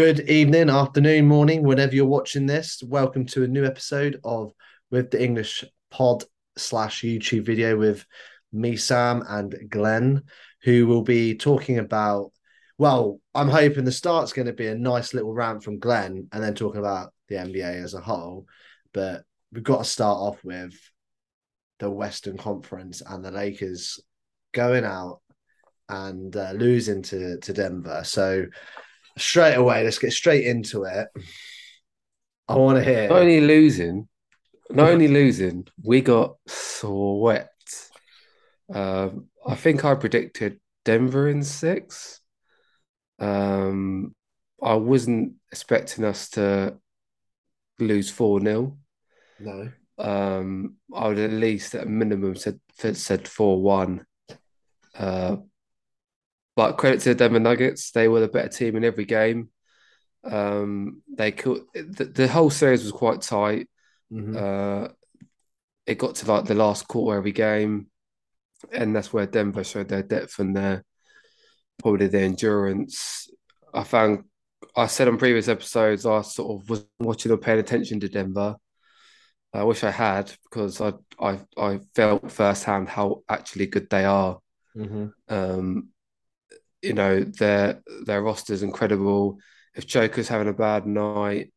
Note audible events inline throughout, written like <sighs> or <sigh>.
Good evening, afternoon, morning, whenever you're watching this. Welcome to a new episode of With the English Pod slash YouTube video with me, Sam, and Glen, who will be talking about. Well, I'm hoping the start's going to be a nice little rant from Glen and then talking about the NBA as a whole. But we've got to start off with the Western Conference and the Lakers going out and uh, losing to, to Denver. So, straight away, let's get straight into it. I want to hear. Not only losing, not only losing, we got swept. Um, I think I predicted Denver in six. Um, I wasn't expecting us to lose 4 0. No. Um, I would at least, at a minimum, said said 4 1. Uh, but credit to the Denver Nuggets, they were the better team in every game. Um, they could the, the whole series was quite tight. Mhm. Uh, it got to like the last quarter every game, and that's where Denver showed their depth and their probably their endurance. I found I said on previous episodes I sort of was watching or paying attention to Denver. I wish I had because I I I felt firsthand how actually good they are. Mhm. Um, you know, their their roster's incredible. If Joker's having a bad night,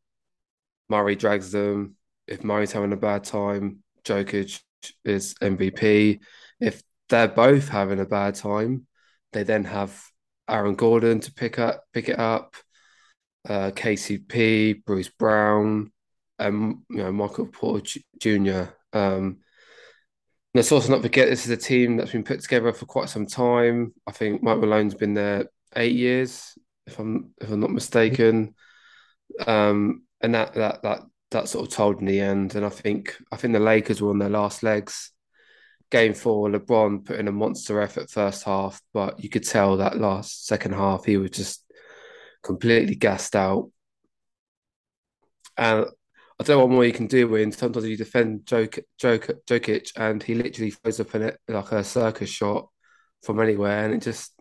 Murray drags them. If Murray's having a bad time, Jokic is MVP. If they're both having a bad time, they then have Aaron Gordon to pick up pick it up, uh, KCP, Bruce Brown, and you know Michael Porter Jr. Um, let's also not forget this is a team that's been put together for quite some time. I think Mike Malone's been there eight years, if I'm if I'm not mistaken. Um, and that that that that sort of told in the end. And I think I think the Lakers were on their last legs. Game four, LeBron put in a monster effort first half, but you could tell that last second half he was just completely gassed out. And I don't know what more you can do when sometimes you defend Jok Jok Jokic and he literally throws up in it like a circus shot from anywhere and it just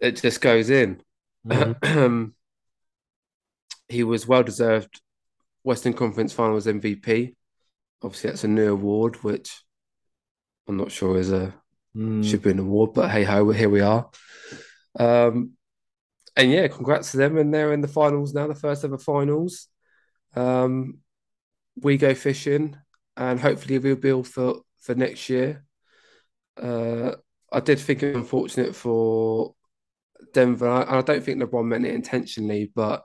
it just goes in. Mhm. <clears throat> he was well deserved Western Conference Finals MVP. Obviously, that's a new award, which I'm not sure is a Mm. should be an award, but hey ho, here we are. Um, and yeah, congrats to them, and they're in the finals now, the first ever finals. Um, we go fishing, and hopefully we'll build for for next year. Uh, I did think it was unfortunate for Denver, and I don't think LeBron meant it intentionally, but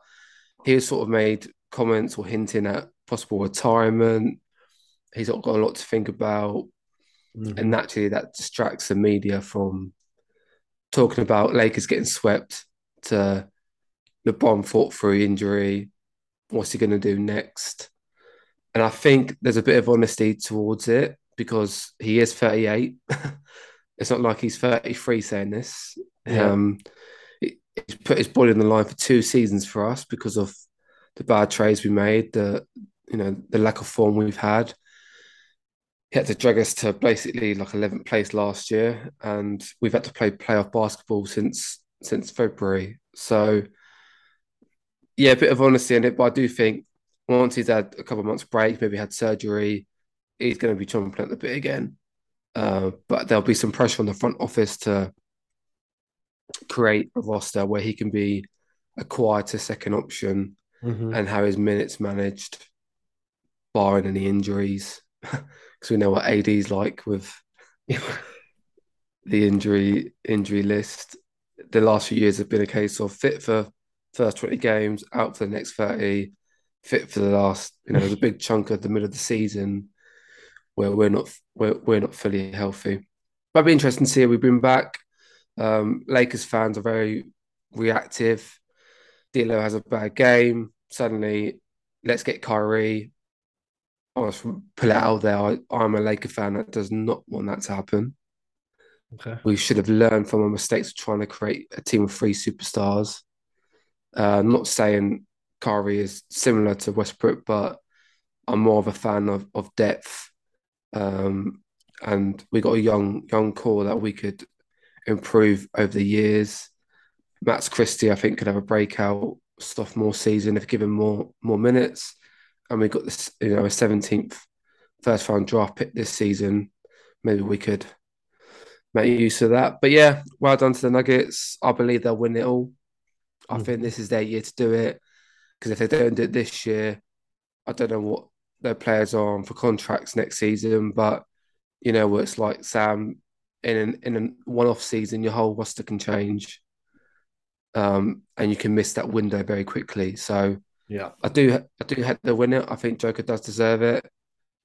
he has sort of made comments or hinting at possible retirement. He's got a lot to think about, Mhm. and naturally that distracts the media from talking about Lakers getting swept to LeBron fought through injury. What's he going to do next? And I think there's a bit of honesty towards it because he is 38. <laughs> it's not like he's 33 saying this. Yeah. Um, he- he's put his body on the line for two seasons for us because of the bad trades we made, the you know the lack of form we've had. He had to drag us to basically like 11th place last year, and we've had to play playoff basketball since since February. So yeah, a bit of honesty in it, but I do think once he's had a couple of months break, maybe had surgery, he's going to be chomping at the bit again. Uh, but there'll be some pressure on the front office to create a roster where he can be a quieter second option Mhm. and how his minutes managed, barring any injuries, <laughs> because we know what AD's like with <laughs> the injury injury list. The last few years have been a case of fit for first 20 games, out for the next 30, fit for the last, you know, there's a big chunk of the middle of the season where we're not we're, we're not fully healthy. But it'd be interesting to see we bring back. Um, Lakers fans are very reactive. D'Lo has a bad game. Suddenly, let's get Kyrie. I'll just pull it out there. I, I'm a Laker fan that does not want that to happen. Okay. We should have learned from our mistakes of trying to create a team of three superstars. Uh, not saying Kyrie is similar to Westbrook, but I'm more of a fan of, of depth. Um, and we got a young young core that we could improve over the years. Max Christie, I think, could have a breakout sophomore season if given more more minutes, and we got this you know a seventeenth first round draft pick this season, maybe we could make use of that. But yeah, well done to the Nuggets. I believe they'll win it all. I mm. think this is their year to do it because if they don't do it this year, I don't know what their players are on for contracts next season. But you know what it's like, Sam. In an, in a one-off season, your whole roster can change, um, and you can miss that window very quickly. So yeah, I do I do have to win it. I think Joker does deserve it.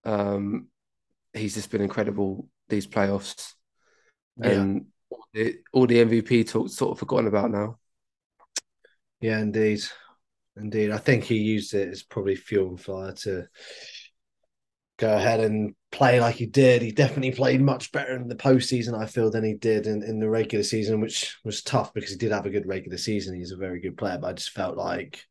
Um, he's just been incredible these playoffs, yeah. and all the, all the MVP talk sort of forgotten about now. Yeah, indeed. Indeed. I think he used it as probably fuel and fire to go ahead and play like he did. He definitely played much better in the postseason, I feel, than he did in, in the regular season, which was tough because he did have a good regular season. He's a very good player, but I just felt like,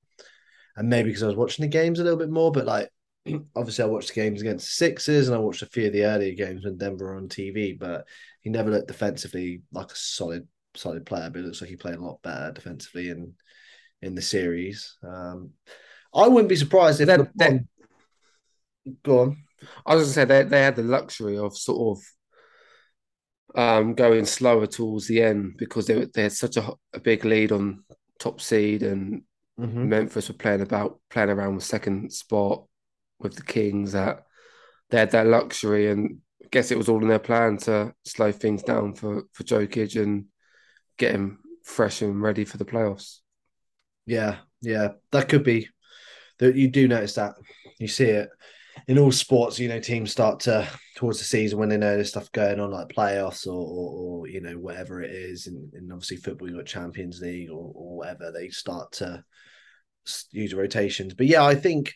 and maybe because I was watching the games a little bit more, but like, <clears throat> obviously I watched the games against the Sixers and I watched a few of the earlier games when Denver were on TV, but he never looked defensively like a solid, solid player, but it looks like he played a lot better defensively and in the series. Um, I wouldn't be surprised if that, that, go on. I was going to say they they had the luxury of sort of um, going slower towards the end because they they had such a, a big lead on top seed and mm-hmm. Memphis were playing about playing around with second spot with the Kings that they had that luxury and I guess it was all in their plan to slow things down for for Jokic and get him fresh and ready for the playoffs. Yeah, yeah, that could be. That you do notice that you see it in all sports. You know, teams start to towards the season when they know there's stuff going on, like playoffs or, or, or you know whatever it is, and, and obviously football, you got Champions League or, or whatever. They start to use rotations. But yeah, I think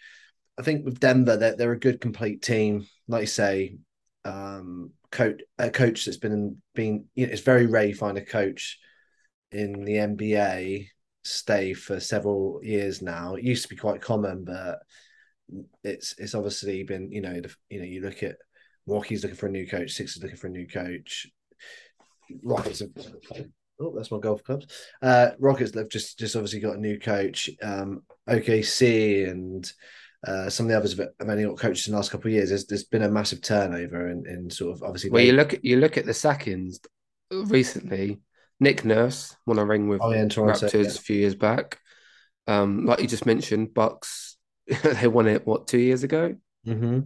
I think with Denver, they're, they're a good complete team. Like you say, um, coach a coach that's been been you know, it's very rare you find a coach in the NBA stay for several years now. It used to be quite common, but it's it's obviously been you know the, you know you look at Milwaukee's looking for a new coach, Sixers looking for a new coach, Rockets. Have, oh, that's my golf clubs. Uh, Rockets have just just obviously got a new coach. Um, OKC and uh, some of the others have, only got coaches in the last couple of years. There's, there's been a massive turnover in, in sort of obviously. Well, they... you look at you look at the sackings recently. Nick Nurse won a ring with oh, yeah, Toronto, Raptors yeah. a few years back. Um, like you just mentioned, Bucks <laughs> they won it what two years ago. Mm-hmm.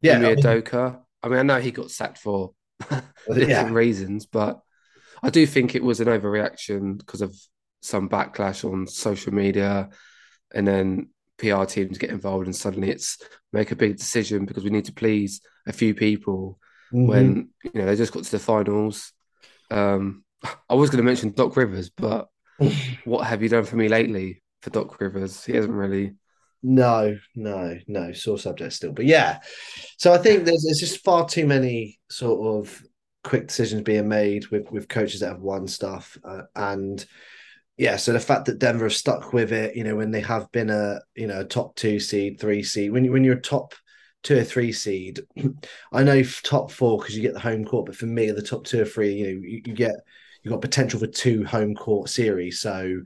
Yeah, Ime Udoka. I mean, I know he got sacked for <laughs> different yeah. reasons, but I do think it was an overreaction because of some backlash on social media, and then PR teams get involved, and suddenly it's make a big decision because we need to please a few people. Mm-hmm. When you know they just got to the finals, um, I was going to mention Doc Rivers, but <laughs> what have you done for me lately for Doc Rivers? He hasn't really. No, no, no, sore subject still. But yeah, so I think there's, there's just far too many sort of quick decisions being made with with coaches that have won stuff, uh, and yeah, so the fact that Denver have stuck with it, you know, when they have been a you know a top two seed, three seed, when you when you're a top two or three seed. <clears throat> I know top four because you get the home court, but for me, the top two or three, you know, you, you get you got potential for two home court series. So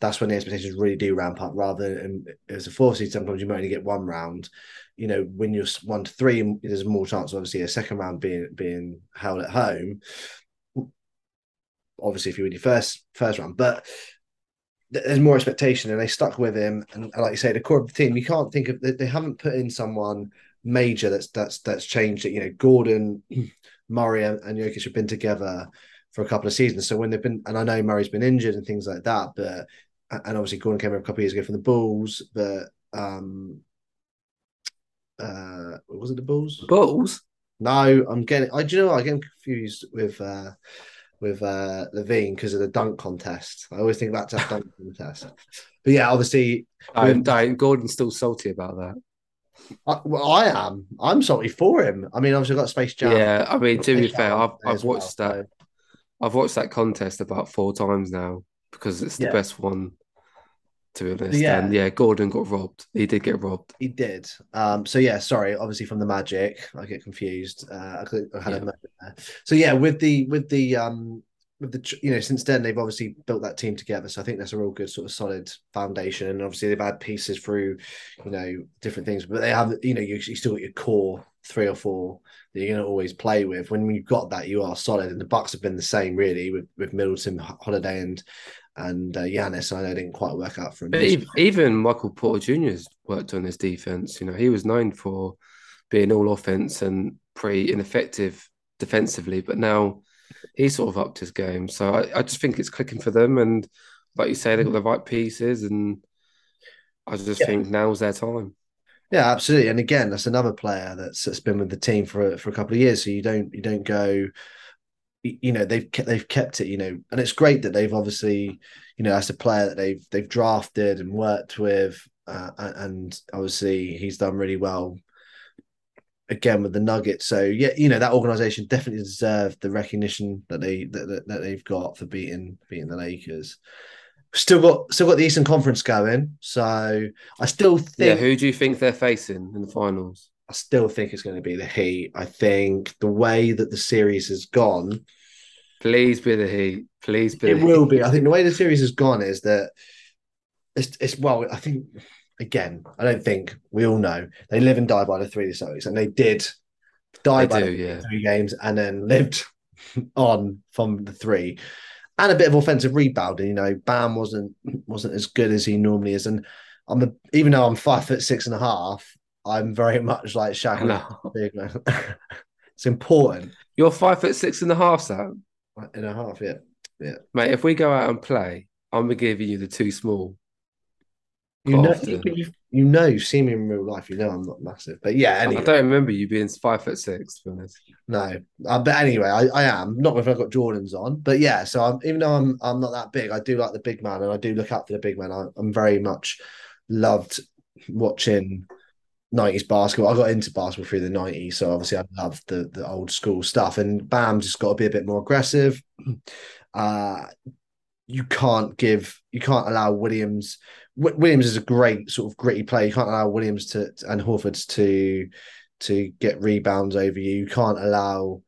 that's when the expectations really do ramp up. Rather than as a four seed, sometimes you might only get one round. You know, when you're one to three, there's more chance, obviously, a second round being being held at home. Obviously, if you win your first first round, but there's more expectation, and they stuck with him. And like you say, the core of the team, you can't think of they haven't put in someone major that's that's that's changed it. You know, Gordon, <clears throat> Murray, and, and Jokic have been together for a couple of seasons. So when they've been, and I know Murray's been injured and things like that, but and obviously Gordon came over a couple of years ago from the Bulls, but um, uh, was it the Bulls? Bulls? No, I'm getting. I do you know I get confused with uh with uh LaVine because of the dunk contest. I always think about that dunk <laughs> contest. But yeah, obviously, don't, don't. Gordon's still salty about that. I, well, I am. I'm sorry for him. I mean, obviously, I've got Space Jam. Yeah, I mean, to be fair, I've, I've watched well, that. So. I've watched that contest about four times now because it's the yeah. best one. To be honest, yeah, and yeah, Gordon got robbed. He did get robbed. He did. Um, so yeah, sorry. Obviously, from the Magic, I get confused. Uh, I, had yeah. a moment there. So yeah, with the with the um the you know since then they've obviously built that team together so i think that's a real good sort of solid foundation and obviously they've had pieces through you know different things but they have you know you, you still got your core three or four that you're going to always play with when you've got that you are solid and the bucks have been the same really with with middleton holiday and and uh, Giannis, I know didn't quite work out for him. But even Michael Porter Jr. has worked on his defense. You know, he was known for being all offense and pretty ineffective defensively, but now he's sort of upped his game. So I, I just think it's clicking for them. And like you say, they've got the right pieces. And I just yeah. think now's their time. Yeah, absolutely. And again, that's another player that's, that's been with the team for for a couple of years. So you don't you don't go, you know, they've kept, they've kept it, you know, and it's great that they've obviously, you know, as a player that they've they've drafted and worked with, uh, and obviously he's done really well again with the Nuggets. So yeah, you know that organization definitely deserved the recognition that they that, that they've got for beating beating the Lakers. Still got still got the Eastern Conference going, so I still think. Yeah, who do you think they're facing in the finals? I still think it's going to be the Heat. I think the way that the series has gone. Please be the Heat. Please be. It will be. I think the way the series has gone is that it's, it's well. I think again, I don't think we all know they live and die by the three Celtics, and they did die they by do, the yeah. three games and then lived <laughs> on from the three. And a bit of offensive rebounding, you know, Bam wasn't wasn't as good as he normally is. And I'm a, even though I'm five foot six and a half, I'm very much like Shaq. <laughs> It's important. You're five foot six and a half, Sam. And a half, yeah. Yeah. Mate, if we go out and play, I'm gonna give you the two small. You know, you, you know, you've seen me in real life. You know, I'm not massive, but yeah. Anyway. I don't remember you being five foot six. To no. Uh, but anyway, I, I am not if I've got Jordans on, but yeah. So I'm, even though I'm I'm not that big, I do like the big man, and I do look up for the big man. I, I'm very much loved watching 90s basketball. I got into basketball through the 90s, so obviously I love the the old school stuff. And Bam just got to be a bit more aggressive. <clears throat> Uh, you can't give, you can't allow Williams Williams is a great sort of gritty player. You can't allow Williams to and Horford's to to get rebounds over you. You can't allow.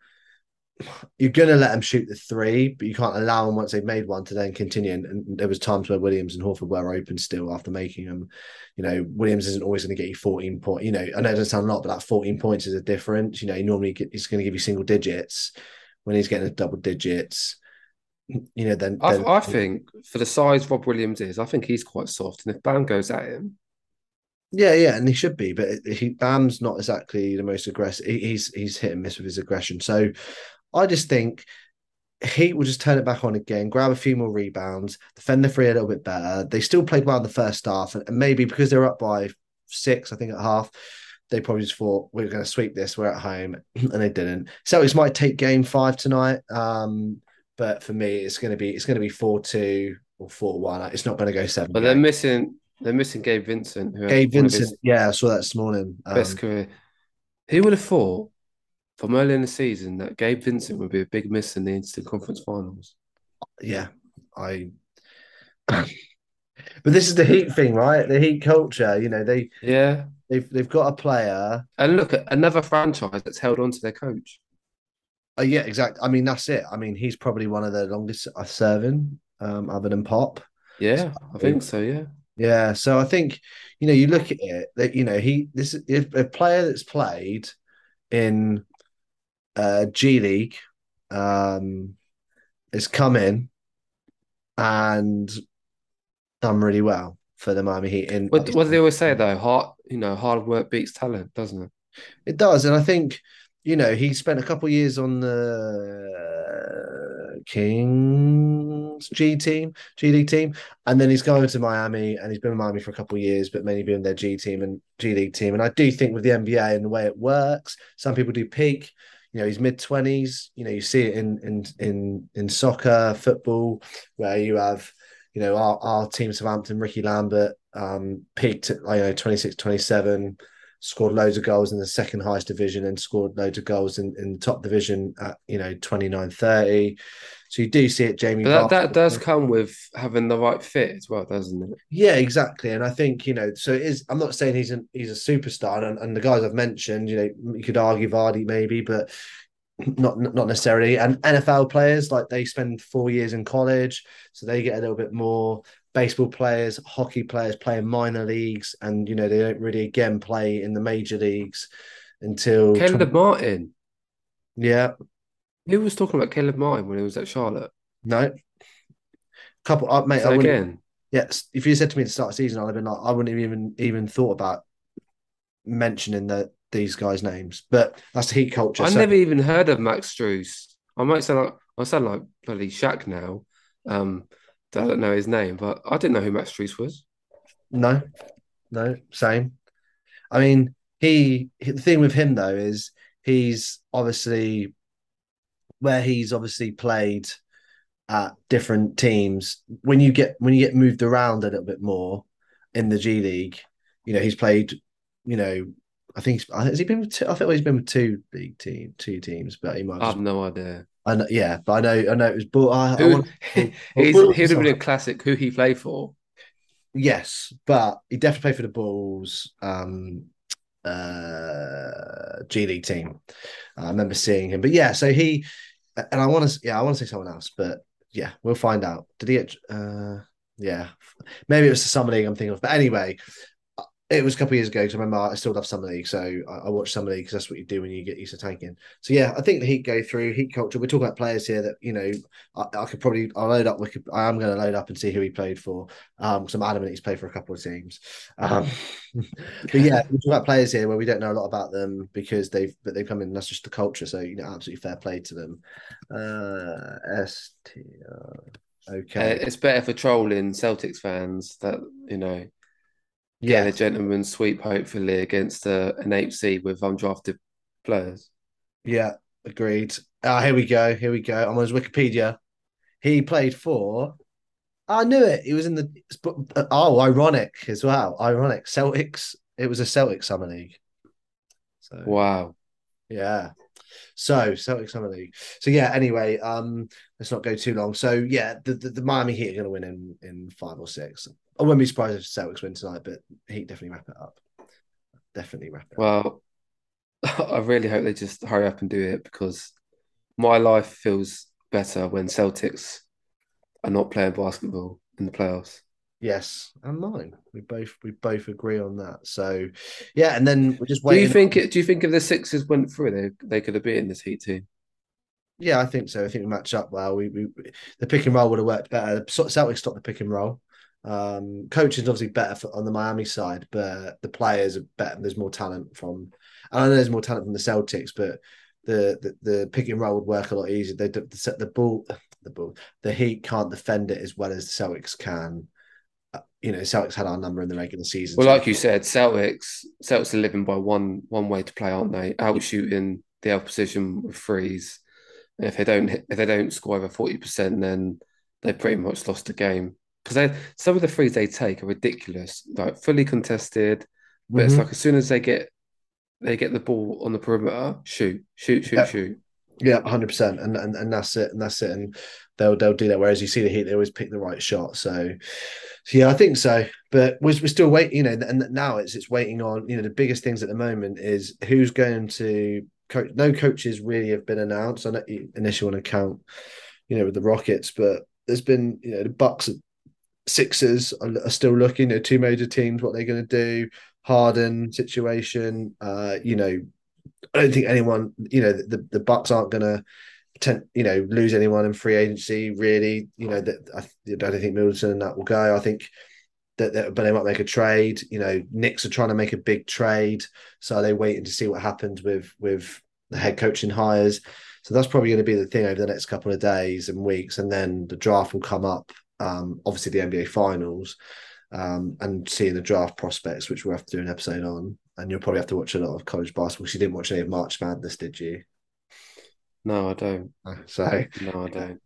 You're to let them shoot the three, but you can't allow them once they've made one to then continue. And, and there was times where Williams and Horford were open still after making them. You know, Williams isn't always going to get you 14 points. You know, I know it doesn't sound a lot, but that 14 points is a difference. You know, he normally get, he's going to give you single digits when he's getting a double digits you know, then, then I, I, think for the size Rob Williams is, I think he's quite soft. And if Bam goes at him, yeah, yeah, and he should be, but he Bam's not exactly the most aggressive. He's he's hit and miss with his aggression. So I just think Heat will just turn it back on again, grab a few more rebounds, defend the free a little bit better. They still played well in the first half, and maybe because they're up by six, I think at half, they probably just thought we're going to sweep this. We're at home, <clears throat> and they didn't. Celtics might take game five tonight. Um, but for me, it's going to be it's going to be four two or four one. It's not going to go seven. But they're missing they're missing Gabe Vincent. Gabe Vincent, yeah, I saw that this morning. Um, best career. Who would have thought from early in the season that Gabe Vincent would be a big miss in the Eastern Conference Finals? Yeah, I. <laughs> but this is the Heat thing, right? The Heat culture. You know, they yeah they've they've got a player. And look at another franchise that's held on to their coach. Uh, yeah, exactly. I mean, that's it. I mean, he's probably one of the longest serving, um, other than Pop. Yeah, so, I think so. Yeah, yeah. So I think you know, you look at it that you know he this if a player that's played in uh, G League um, has come in and done really well for the Miami Heat. In what, what do they always say though? Hard, you know, hard work beats talent, doesn't it? It does, and I think you know, he spent a couple years on the Kings G team, G League team, and then he's going to Miami, and he's been in Miami for a couple of years, but mainly been their G team and G League team. And I do think with the NBA and the way it works, some people do peak. You know, he's mid twenties. You know, you see it in in in in soccer, football, where you have, you know, our, our team Southampton, Rickie Lambert, um, peaked at you know 26, 27 scored loads of goals in the second highest division and scored loads of goals in, in the top division at you know 29 30 so you do see it jamie that, that does come with having the right fit as well doesn't it yeah exactly and i think you know so it is i'm not saying he's a he's a superstar and, and the guys i've mentioned you know you could argue vardy maybe but not not necessarily. And NFL players like they spend four years in college, so they get a little bit more. Baseball players, hockey players play in minor leagues, and you know they don't really again play in the major leagues until Caleb 20 Martin. yeah Who was talking about Caleb Martin when he was at Charlotte? no couple uh, mate. I So wouldn't, again, yes, if you said to me at the start of the season, I'd have been like, I wouldn't even even thought about mentioning the these guys' names. But that's the heat culture. I so- never even heard of Max Strus. I might sound like I sound like bloody Shaq now. Um, that I don't know his name, but I didn't know who Max Strus was. No, no, same. I mean, he the thing with him though is he's obviously where he's obviously played at different teams. When you get when you get moved around a little bit more in the G League, you know, he's played. You know, I think he's, has he been with two, I think he's been with two league team, two teams, but he might. I Have have no idea. I know, yeah, but I know, I know it was. But I, I want, <laughs> he's, Bulls he'd have been classic. Who he played for? Yes, but he definitely played for the Bulls um uh G League team. I remember seeing him. But yeah, so he and I want to yeah, I want to say someone else, but yeah, we'll find out. Did he get uh yeah. Maybe it was the summer league I'm thinking of. But anyway, it was a couple of years ago because I remember I still love summer league, so I, I watched summer league because that's what you do when you get used to tanking. So yeah, I think the Heat go through Heat culture. We're talking about players here that you know I, I could probably I'll load up. Wiki, I am going to load up and see who he played for. Um, I'm adamant he's played for a couple of teams. Um, <laughs> but yeah, we're talking about players here where we don't know a lot about them because they've but they've come in. That's just the culture. So you know, absolutely fair play to them. Uh, S T R. Uh, Okay. it's better for trolling Celtics fans that you know yeah. a gentleman's sweep hopefully against uh, an seed with undrafted players. Yeah, agreed. Ah, here we go. Here we go. I'm on his Wikipedia. He played for. I knew it. He was in the. Oh, ironic as well. Ironic. Celtics. It was a Celtic summer league. So Wow. yeah. So Celtic summer league. So yeah. Anyway, um, let's not go too long. So yeah, the the, the Miami Heat are going to win in in five or six. I wouldn't be surprised if Celtics win tonight, but Heat definitely wrap it up. Definitely wrap it up. Well, <laughs> I really hope they just hurry up and do it because my life feels better when Celtics are not playing basketball in the playoffs. Yes, and mine. We both we both agree on that. So, yeah, and then we're just Do you think it? Do you think if the Sixers went through, they they could have beaten this Heat team? Yeah, I think so. I think we match up well. We, we the pick and roll would have worked better. Celtics stopped the pick and roll. Um, coaching's obviously better for, on the Miami side, but the players are better. There's more talent from. I know there's more talent from the Celtics, but the the, the pick and roll would work a lot easier. They the, the, the ball, <sighs> the ball, the Heat can't defend it as well as the Celtics can. Uh, You know, Celtics had our number in the regular season. Well, like you said, Celtics Celtics are living by one one way to play, aren't they? Out shooting the opposition with threes. And if they don't if they don't score over forty percent, then they pretty much lost the game. Because some of the threes they take are ridiculous, like fully contested. But it's Mhm. like as soon as they get they get the ball on the perimeter, shoot, shoot, shoot, Yeah. shoot. Yeah, hundred percent, and and and that's it, and that's it, and they'll they'll do that. Whereas you see the Heat, they always pick the right shot. So, so yeah, I think so. But we're, we're still waiting, you know, and now it's it's waiting on. You know, the biggest things at the moment is who's going to coach. No coaches really have been announced. I know you initially want to count, you know, with the Rockets, but there's been you know the Bucks, Sixers are, are still looking. Know, two major teams, what they're going to do. Harden situation, uh, you know, I don't think anyone, you know, the the Bucks aren't going to, pretend, you know, lose anyone in free agency. really. You know, that I, I don't think Middleton and that will go. I think that, that, but they might make a trade. You know, Knicks are trying to make a big trade, so they're they waiting to see what happens with with the head coaching hires. So that's probably going to be the thing over the next couple of days and weeks, and then the draft will come up. Um, obviously, the NBA finals. Um, and seeing the draft prospects, which we'll have to do an episode on. And you'll probably have to watch a lot of college basketball. You didn't watch any of March Madness, did you? No, I don't. <laughs> So, No, I don't.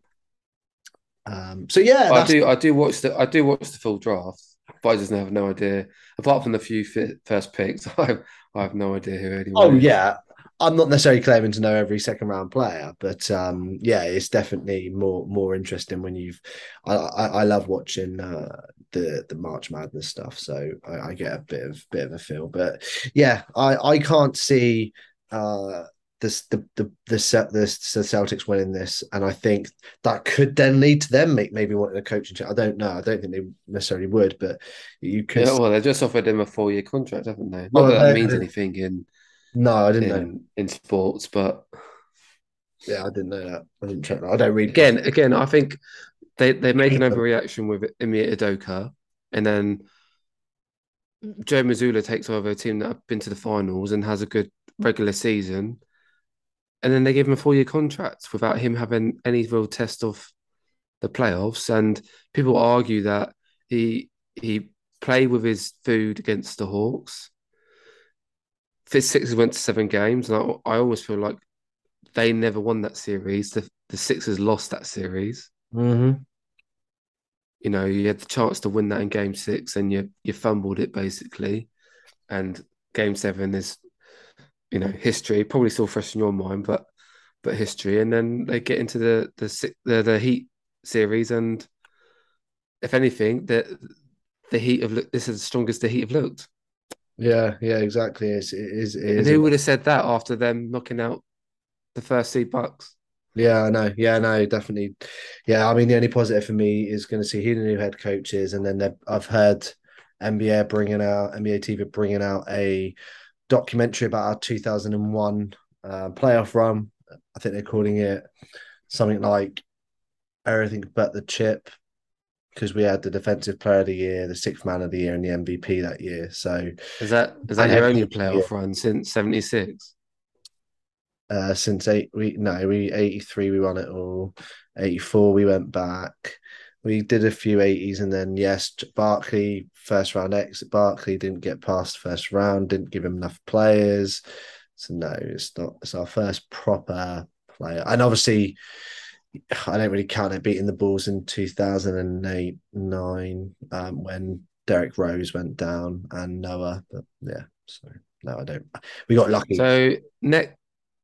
um, so yeah, I do. I do watch the. I do watch the full draft, but I just have no idea. Apart from the few fi- first picks, <laughs> I have. I have no idea who anyone. Oh is. yeah, I'm not necessarily claiming to know every second round player, but um, yeah, it's definitely more more interesting when you've. I I, I love watching uh, the the March Madness stuff, so I, I get a bit of bit of a feel. But yeah, I I can't see uh, this the the the, the, the Celtics winning this, and I think that could then lead to them maybe wanting a coaching. I don't know. I don't think they necessarily would, but you could. Yeah, well, they just offered him a four year contract, haven't they? Not that that means anything in. No, I didn't in, know in sports, but yeah, I didn't know that. I didn't check that. I don't read. Again, again, I think they they make an overreaction with Ime Udoka, and then Joe Mazzulla takes over a team that have been to the finals and has a good regular season, and then they give him a four year contract without him having any real test of the playoffs. And people argue that he he played with his food against the Hawks. Fitz Sixers went to seven games, and I, I almost feel like they never won that series. The the Sixers lost that series. Mm-hmm. You know, you had the chance to win that in Game Six, and you you fumbled it basically. And Game Seven is, you know, history. Probably still fresh in your mind, but but history. And then they get into the the the, the Heat series, and if anything, the the Heat of this is the strongest the Heat have looked. Yeah, yeah, exactly. It's, it is. It and is who would have said that after them knocking out the first seed Bucks? Yeah, I know. Yeah, no, definitely. Yeah, I mean, the only positive for me is going to see who the new head coach is, and then I've heard NBA bringing out NBA TV bringing out a documentary about our 2001 uh, playoff run. I think they're calling it something like everything but the chip because we had the defensive player of the year, the sixth man of the year, and the MVP that year. So is that is that your only playoff run since '76? uh, since eight we no we 83 we won it all. 84 we went back. We did a few 80s and then yes Barkley first round exit Barkley didn't get past first round didn't give him enough players. So no it's not it's our first proper player. And obviously I don't really count it beating the Bulls in 2008 9 um, when Derrick Rose went down and Noah but yeah so no I don't we got lucky so next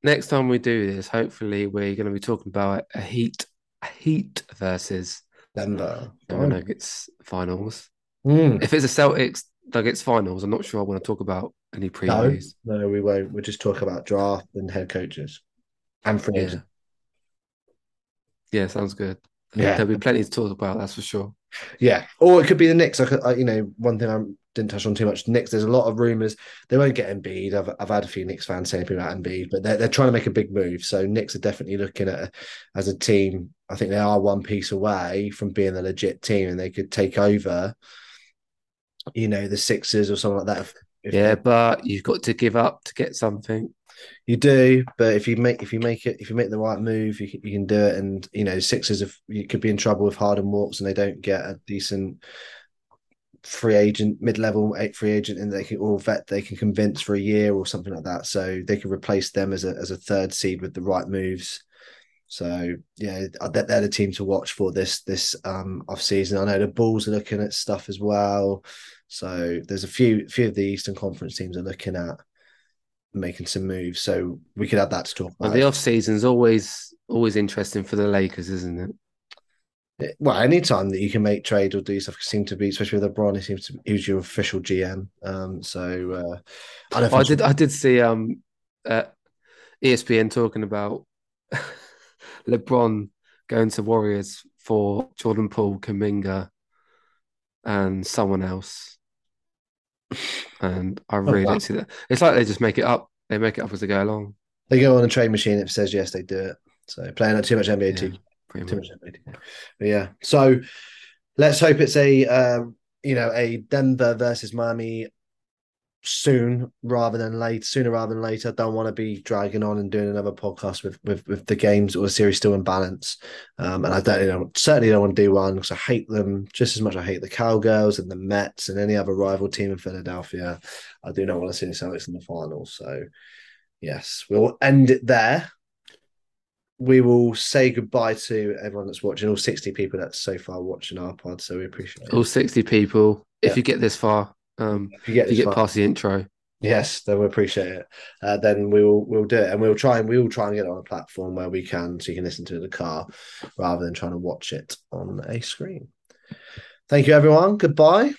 next time we do this, hopefully we're going to be talking about a Heat, a Heat versus Denver Denver Nuggets finals. Mm. If it's a Celtics Nuggets finals, I'm not sure I want to talk about any previews. No, no we won't. We'll just talk about draft and head coaches and free yeah. Yeah, sounds good. Yeah, there'll be plenty to talk about. That's for sure. Yeah, or it could be the Knicks. I, could, I you know, one thing I'm didn't touch on too much. Knicks, there's a lot of rumors they won't get Embiid. I've I've had a few Knicks fans saying about Embiid, but they're they're trying to make a big move. So Knicks are definitely looking at as a team. I think they are one piece away from being a legit team, and they could take over. You know, the Sixers or something like that. If, if yeah, but you've got to give up to get something. You do, but if you make if you make it if you make the right move, you can, you can do it. And you know, Sixers if you could be in trouble if Harden walks and they don't get a decent free agent, mid level eight free agent, and they can all vet they can convince for a year or something like that. So they can replace them as a as a third seed with the right moves. So yeah, they're, they're the team to watch for this this um off season. I know the Bulls are looking at stuff as well. So there's a few few of the Eastern Conference teams are looking at making some moves. So we could add that to talk about. Well, the off season's always always interesting for the Lakers, isn't it? well, anytime that you can make trade or do stuff seem to be, especially with LeBron, he seems to be your official GM. Um, so uh, I, I did I did see um, uh, ESPN talking about <laughs> LeBron going to Warriors for Jordan Poole, Kuminga, and someone else. And I oh, really oh, wow. don't see that. It's like they just make it up. They make it up as they go along. They go on a trade machine. If it says yes, they do it. So playing too much NBA yeah. Pretty much. But yeah. So let's hope it's a um, you know a Denver versus Miami soon rather than late sooner rather than later don't want to be dragging on and doing another podcast with with, with the games or the series still in balance um, and i don't you know certainly don't want to do one because i hate them just as much i hate the cowgirls and the mets and any other rival team in philadelphia i do not want to see the celtics in the finals so yes we'll end it there we will say goodbye to everyone that's watching, all 60 people that's so far watching our pod. So we appreciate it. All 60 people. Yeah. If you get this far, um, if you get, if you get past the intro. Yes, then we appreciate it. Uh, then we will we'll do it, and we'll try and we will try and get it on a platform where we can, so you can listen to it in the car rather than trying to watch it on a screen. Thank you, everyone. Goodbye.